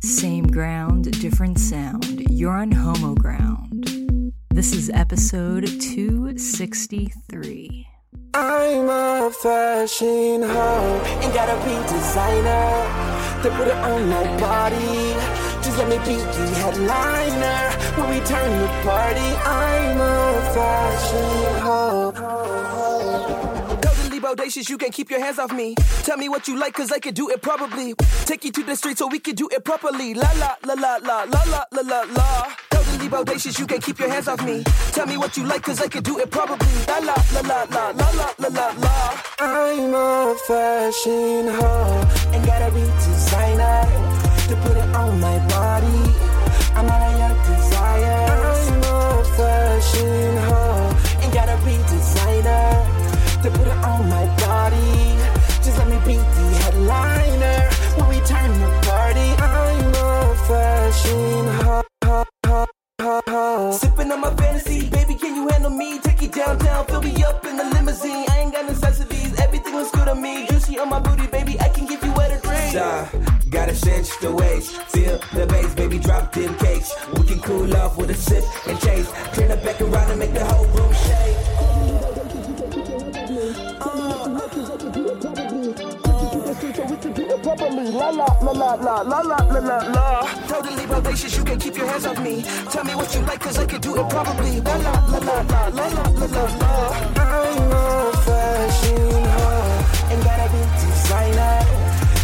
Same ground, different sound. You're on Homoground. This is episode 263. I'm a fashion hoe, ain't gotta be designer to put it on my body. Just let me be the headliner when we turn the party. I'm a fashion hoe. Bodacious, you can't keep your hands off me. Tell me what you like, cause I can do it probably. Take you to the street so we can do it properly. La la la la la la la la la la. Totally bodacious, you can't keep your hands off me. Tell me what you like, cause I can do it probably. La la la la la la la la la la. I'm a fashion hoe, ain't gotta be designer to put it on my body. I'm not a your desire. I'm a fashion hoe, Sipping on my fantasy, baby, can you handle me? Take you downtown, fill me up in the limousine. I ain't got necessities, everything looks good on me. Juicy on my booty, baby, I can give you what a drink. Uh, gotta cinch the waist, feel the bass, baby, drop them cakes. We can cool off with a sip and chase. Turn it back around and make the whole room shake. La la la la la la la la la la. Totally bodacious, you can keep your hands off me. Tell me what you like, cause I can do it probably. La la la la la la la la la la. I'm a fashion hoe, ain't gotta be designer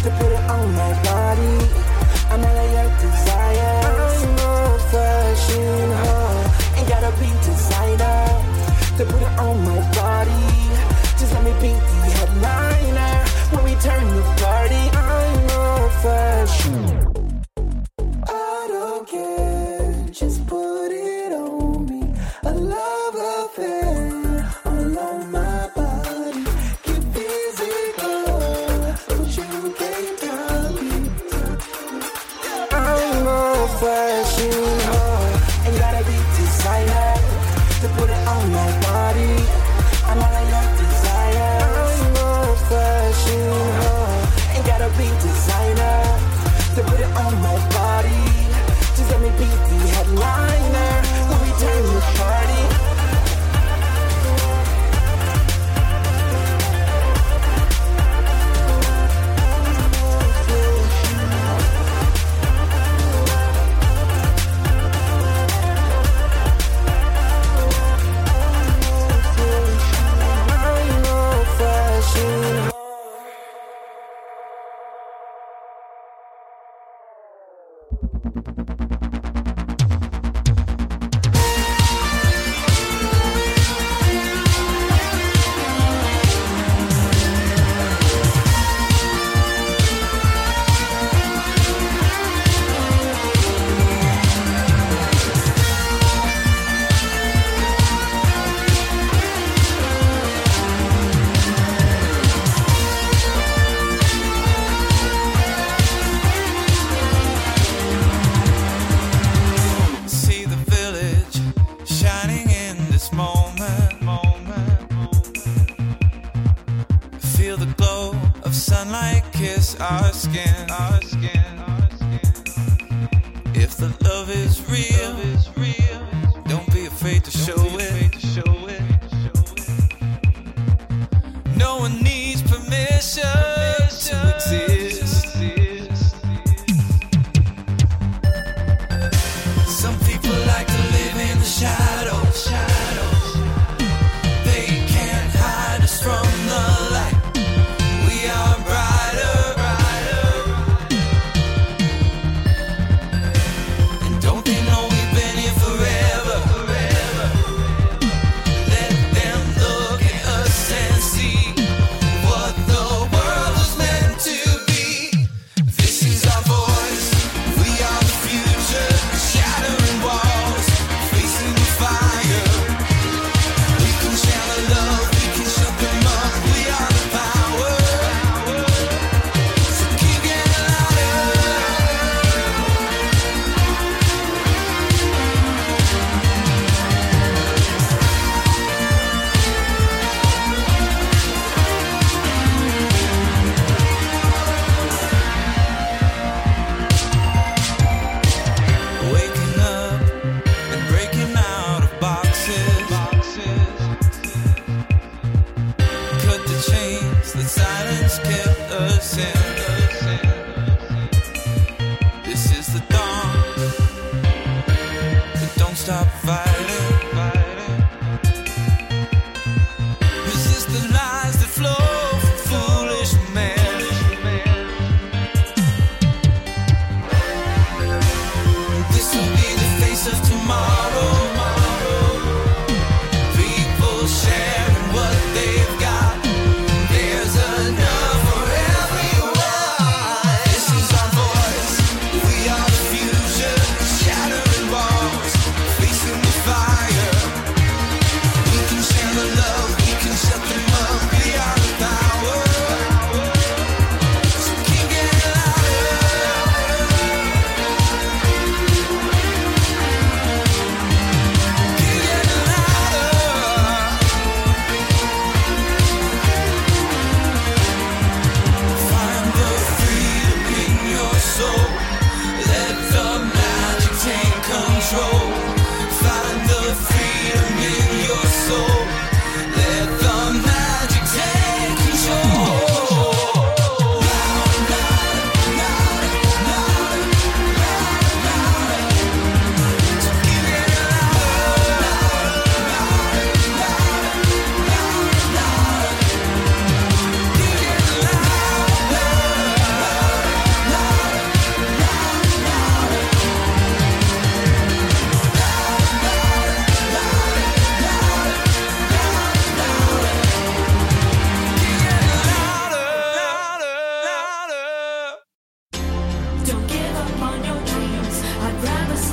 to put it on my body. I'm not a your desire. I'm a fashion hoe, ain't gotta be designer to put it on my body. Just let me be the headliner when we turn the party fashion. Our skin. If the love is real, don't be afraid to show it.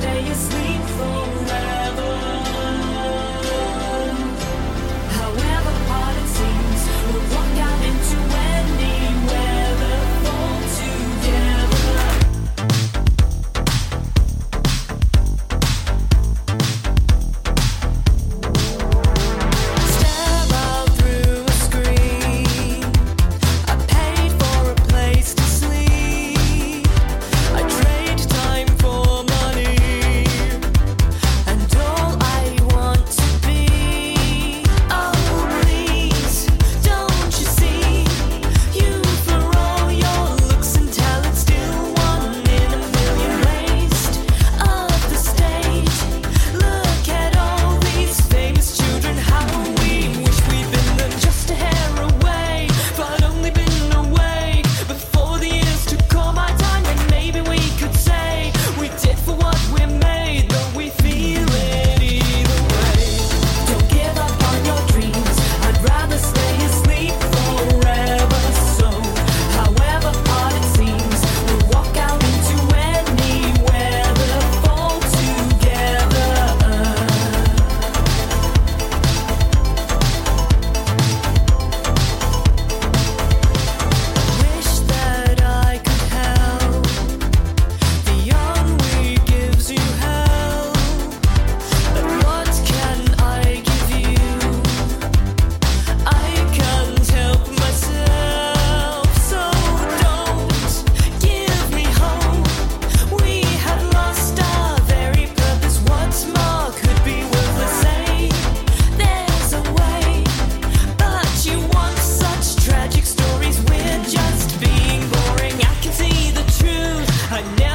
stay asleep for I never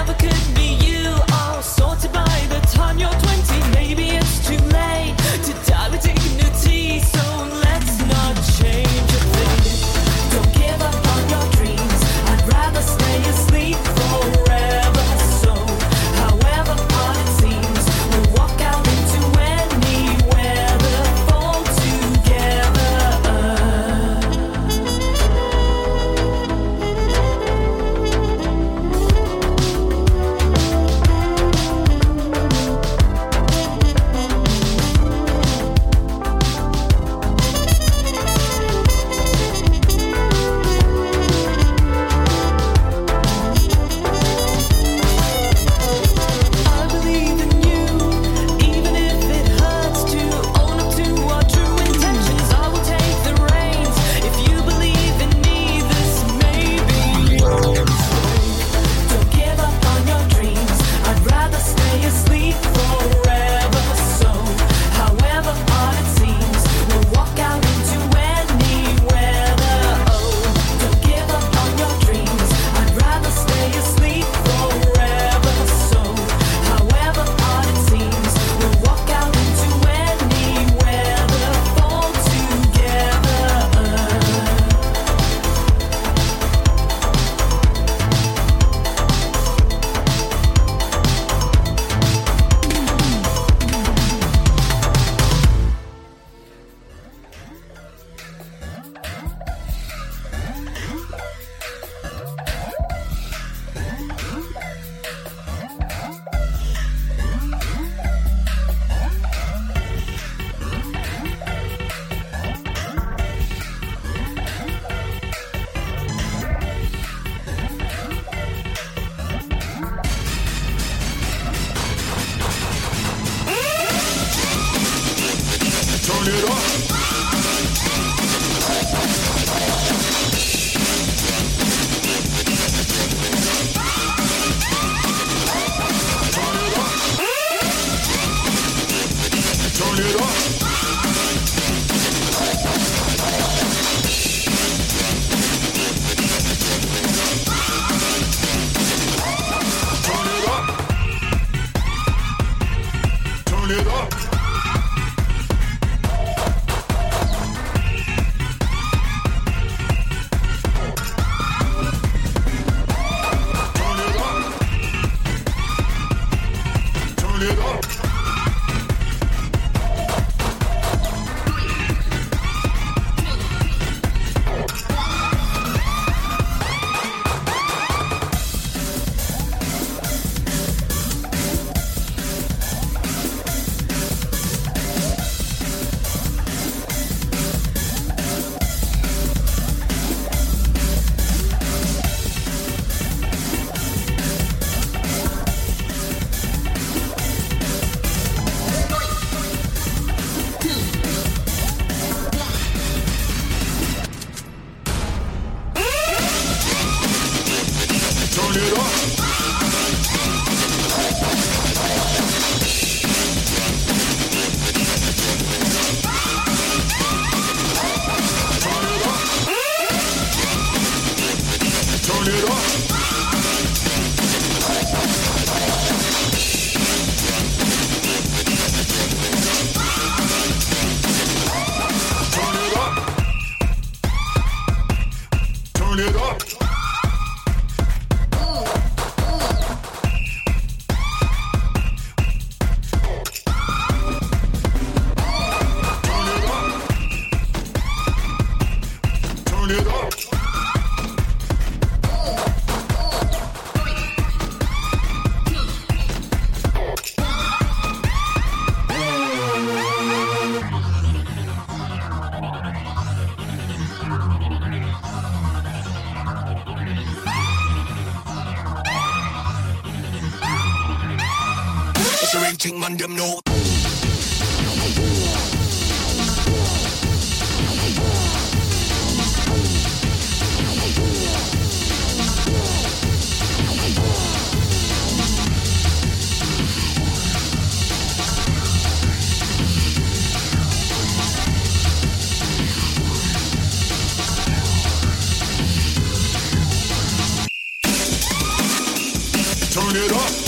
Turn it up.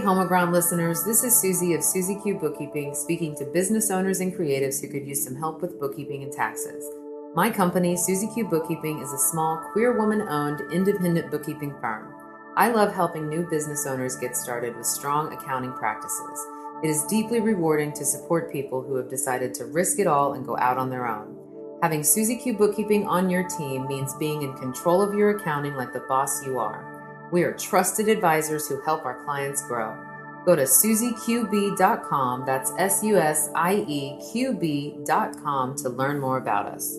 Hey, Homoground listeners, this is Susie of Susie Q Bookkeeping speaking to business owners and creatives who could use some help with bookkeeping and taxes. My company, Susie Q Bookkeeping, is a small, queer woman owned, independent bookkeeping firm. I love helping new business owners get started with strong accounting practices. It is deeply rewarding to support people who have decided to risk it all and go out on their own. Having Susie Q Bookkeeping on your team means being in control of your accounting like the boss you are. We are trusted advisors who help our clients grow. Go to susieqb.com, that's S U S I E Q B.com to learn more about us.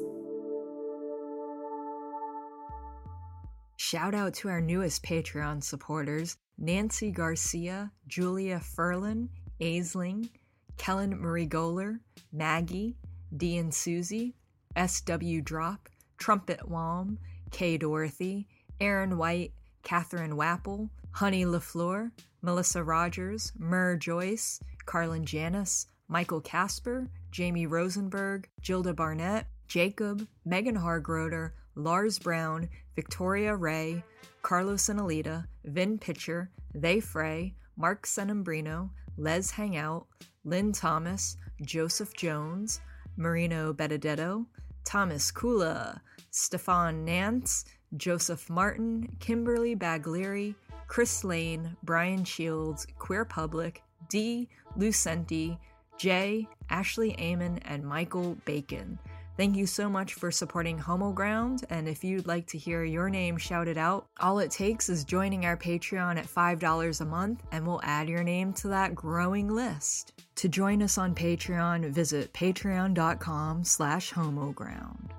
Shout out to our newest Patreon supporters Nancy Garcia, Julia Ferlin, Aisling, Kellen Marie Goler, Maggie, Dee and Susie, SW Drop, Trumpet Walm, Kay Dorothy, Aaron White, Catherine Wapple, Honey LaFleur, Melissa Rogers, Mur Joyce, Carlin Janis, Michael Casper, Jamie Rosenberg, Gilda Barnett, Jacob, Megan Hargroder, Lars Brown, Victoria Ray, Carlos and Alita, Vin Pitcher, They Frey, Mark Senimbrino, Les Hangout, Lynn Thomas, Joseph Jones, Marino Benedetto, Thomas Kula, Stefan Nance, Joseph Martin, Kimberly Baglieri, Chris Lane, Brian Shields, Queer Public, D. Lucenti, Jay, Ashley Amon, and Michael Bacon. Thank you so much for supporting Homoground, and if you'd like to hear your name shouted out, all it takes is joining our Patreon at $5 a month, and we'll add your name to that growing list. To join us on Patreon, visit patreon.com slash homoground.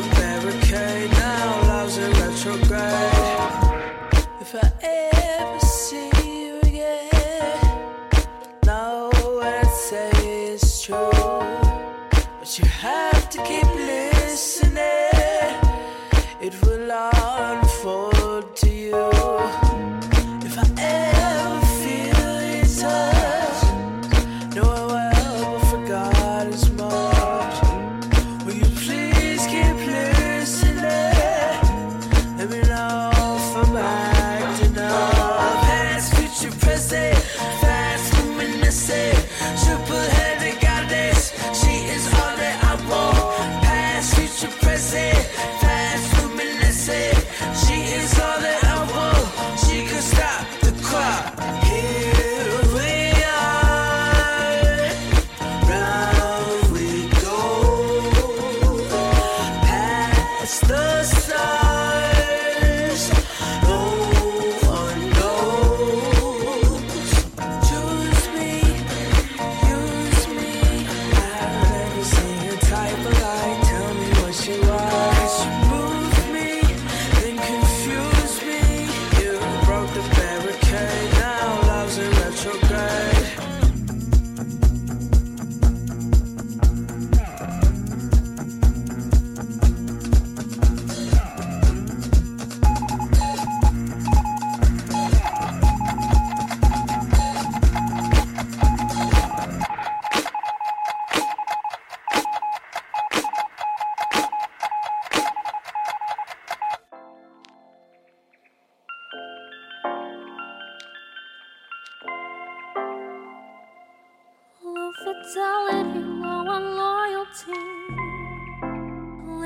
the best.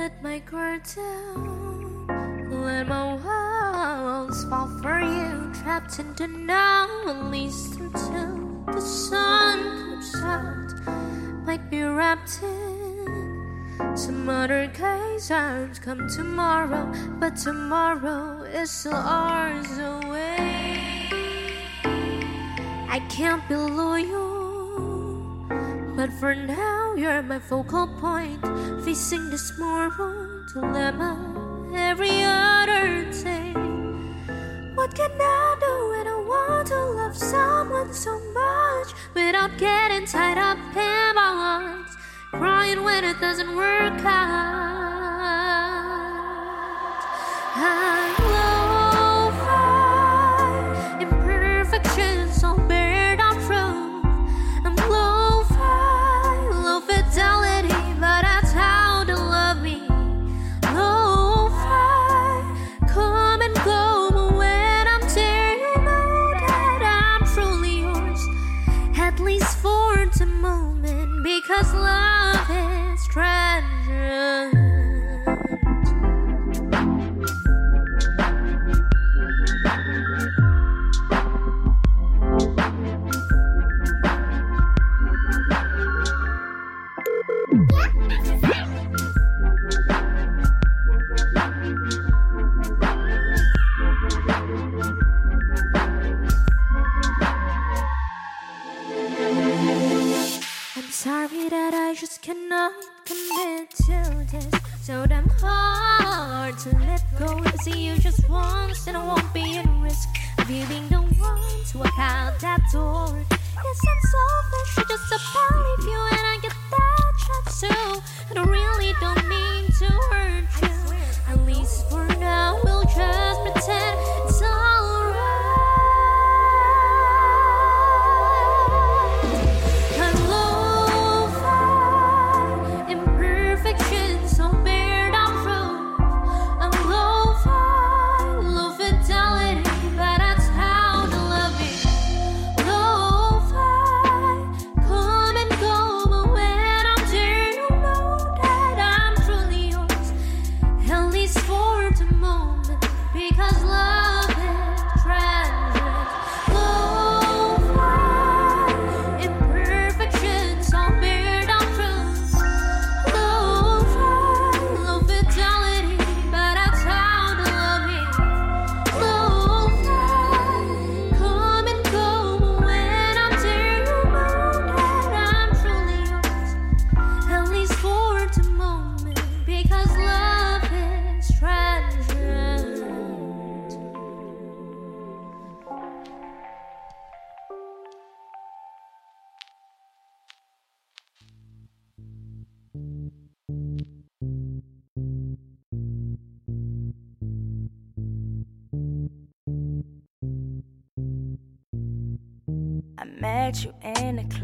let my guard down. Let my walls fall for you. Trapped in now, at least until the sun comes out. Might be wrapped in some other guy's arms come tomorrow. But tomorrow is still far away. I can't be loyal. But for now, you're my focal point, facing this moral dilemma every other day. What can I do when I want to love someone so much without getting tied up in my lungs, crying when it doesn't work out? I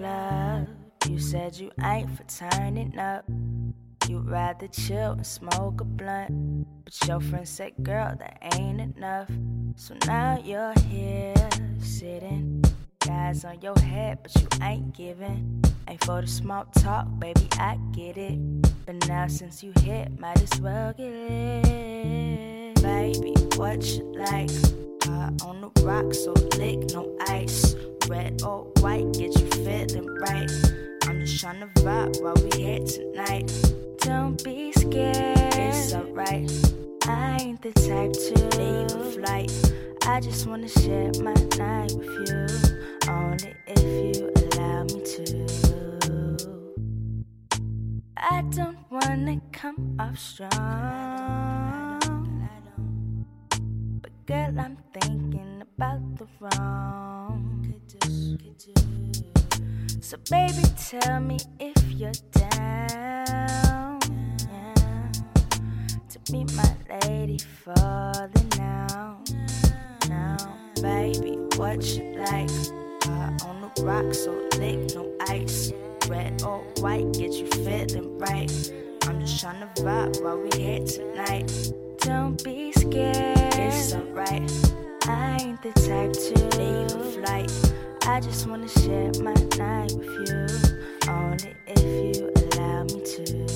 club. You said you ain't for turning up. You'd rather chill and smoke a blunt. But your friend said, girl, that ain't enough. So now you're here, sitting. Guys on your head, but you ain't giving. Ain't for the small talk, baby, I get it. But now since you hit, might as well get it. Baby, what you like? Hot on the rock, so lick, no ice. Red or white, get you feeling right. I'm just trying to vibe while we here tonight. Don't be scared, it's alright. I ain't the type to leave a flight. I just wanna share my night with you, only if you allow me to. I don't wanna come off strong, girl, I'm thinking about the wrong. So baby, tell me if you're down yeah, to be my lady for the now. Now, baby, what you like? Hot on the rocks, so lick, no ice. Red or white, get you feeling right. I'm just trying to vibe while we here tonight. Don't be scared, it's alright. I ain't the type to leave a flight. I just wanna share my night with you, only if you allow me to.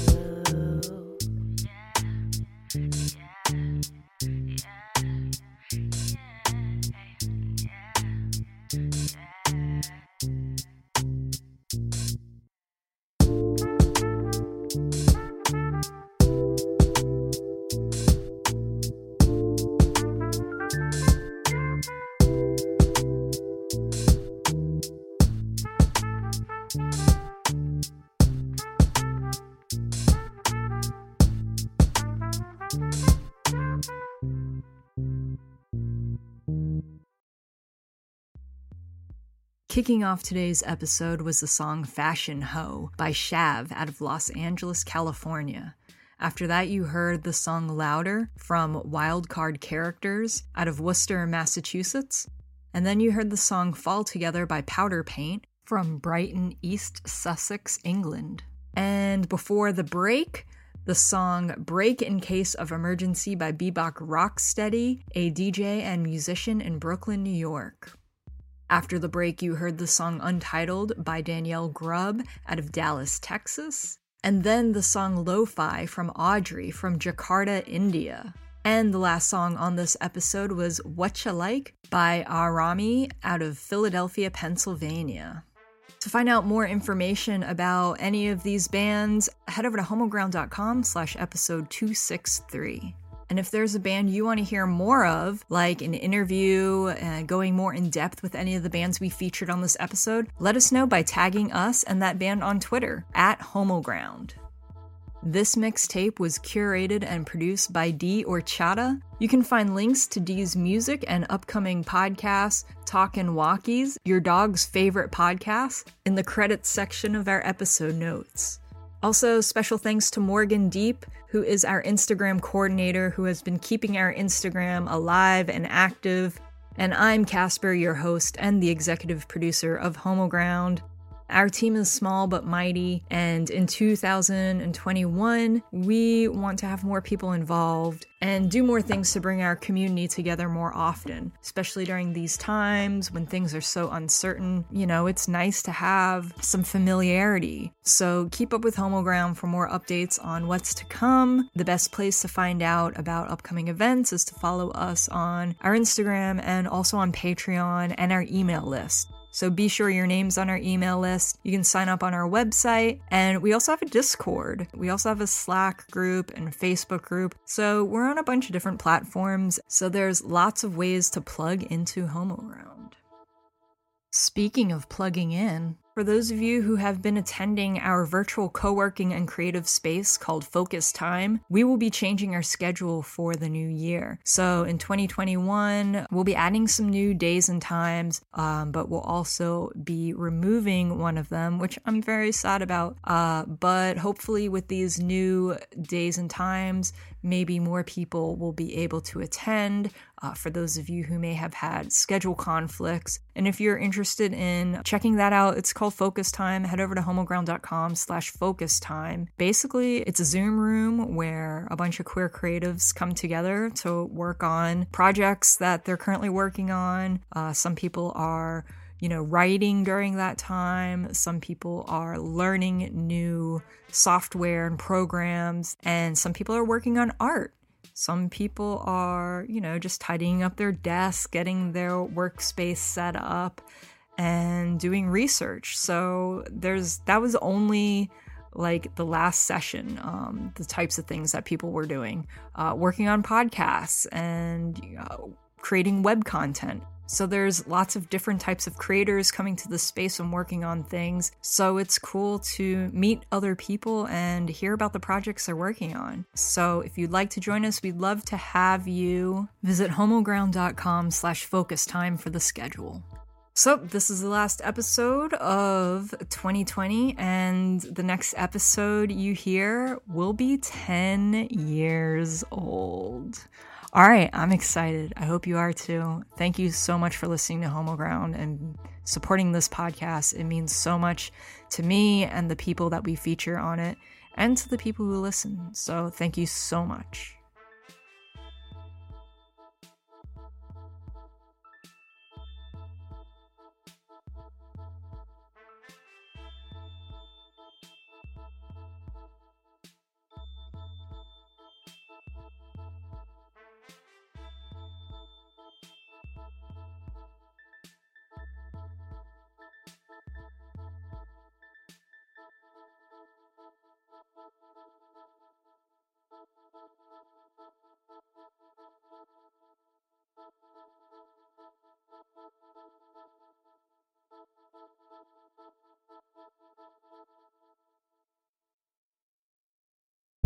Kicking off today's episode was the song Fashion Ho by Shav out of Los Angeles, California. After that, you heard the song Louder from Wildcard Characters out of Worcester, Massachusetts. And then you heard the song Fall Together by Powder Paint from Brighton, East Sussex, England. And before the break, the song Break in Case of Emergency by Bebop Rocksteady, a DJ and musician in Brooklyn, New York. After the break, you heard the song Untitled by Danielle Grubb out of Dallas, Texas. And then the song Lo Fi from Audrey from Jakarta, India. And the last song on this episode was What Ya Like by Arami out of Philadelphia, Pennsylvania. To find out more information about any of these bands, head over to homoground.com slash episode 263. And if there's a band you want to hear more of, like an interview, uh, going more in depth with any of the bands we featured on this episode, let us know by tagging us and that band on Twitter at Homoground. This mixtape was curated and produced by Dee Orchata. You can find links to Dee's music and upcoming podcasts, Talkin' Walkies, your dog's favorite podcast, in the credits section of our episode notes. Also, special thanks to Morgan Deep, who is our Instagram coordinator, who has been keeping our Instagram alive and active. And I'm Casper, your host and the executive producer of Homoground. Our team is small but mighty, and in 2021, we want to have more people involved and do more things to bring our community together more often, especially during these times when things are so uncertain. You know, it's nice to have some familiarity. So keep up with Homoground for more updates on what's to come. The best place to find out about upcoming events is to follow us on our Instagram and also on Patreon and our email list. So be sure your name's on our email list. You can sign up on our website. And we also have a Discord. We also have a Slack group and Facebook group. So we're on a bunch of different platforms. So there's lots of ways to plug into Homoground. Speaking of plugging in, For those of you who have been attending our virtual co working and creative space called Focus Time, we will be changing our schedule for the new year. So in 2021, we'll be adding some new days and times, um, but we'll also be removing one of them, which I'm very sad about. Uh, but hopefully, with these new days and times, maybe more people will be able to attend uh, for those of you who may have had schedule conflicts. And if you're interested in checking that out, it's called Focus Time. Head over to homoground.com slash focus time. Basically, it's a Zoom room where a bunch of queer creatives come together to work on projects that they're currently working on. Uh, some people are you know, writing during that time. Some people are learning new software and programs, and some people are working on art. Some people are, you know, just tidying up their desk, getting their workspace set up, and doing research. So there's that was only like the last session, um, the types of things that people were doing, uh, working on podcasts and uh, creating web content. So there's lots of different types of creators coming to the space and working on things. So it's cool to meet other people and hear about the projects they're working on. So if you'd like to join us, we'd love to have you visit homoground.com slash focus time for the schedule. So, this is the last episode of 2020, and the next episode you hear will be 10 years old. All right, I'm excited. I hope you are too. Thank you so much for listening to Homoground and supporting this podcast. It means so much to me and the people that we feature on it, and to the people who listen. So, thank you so much.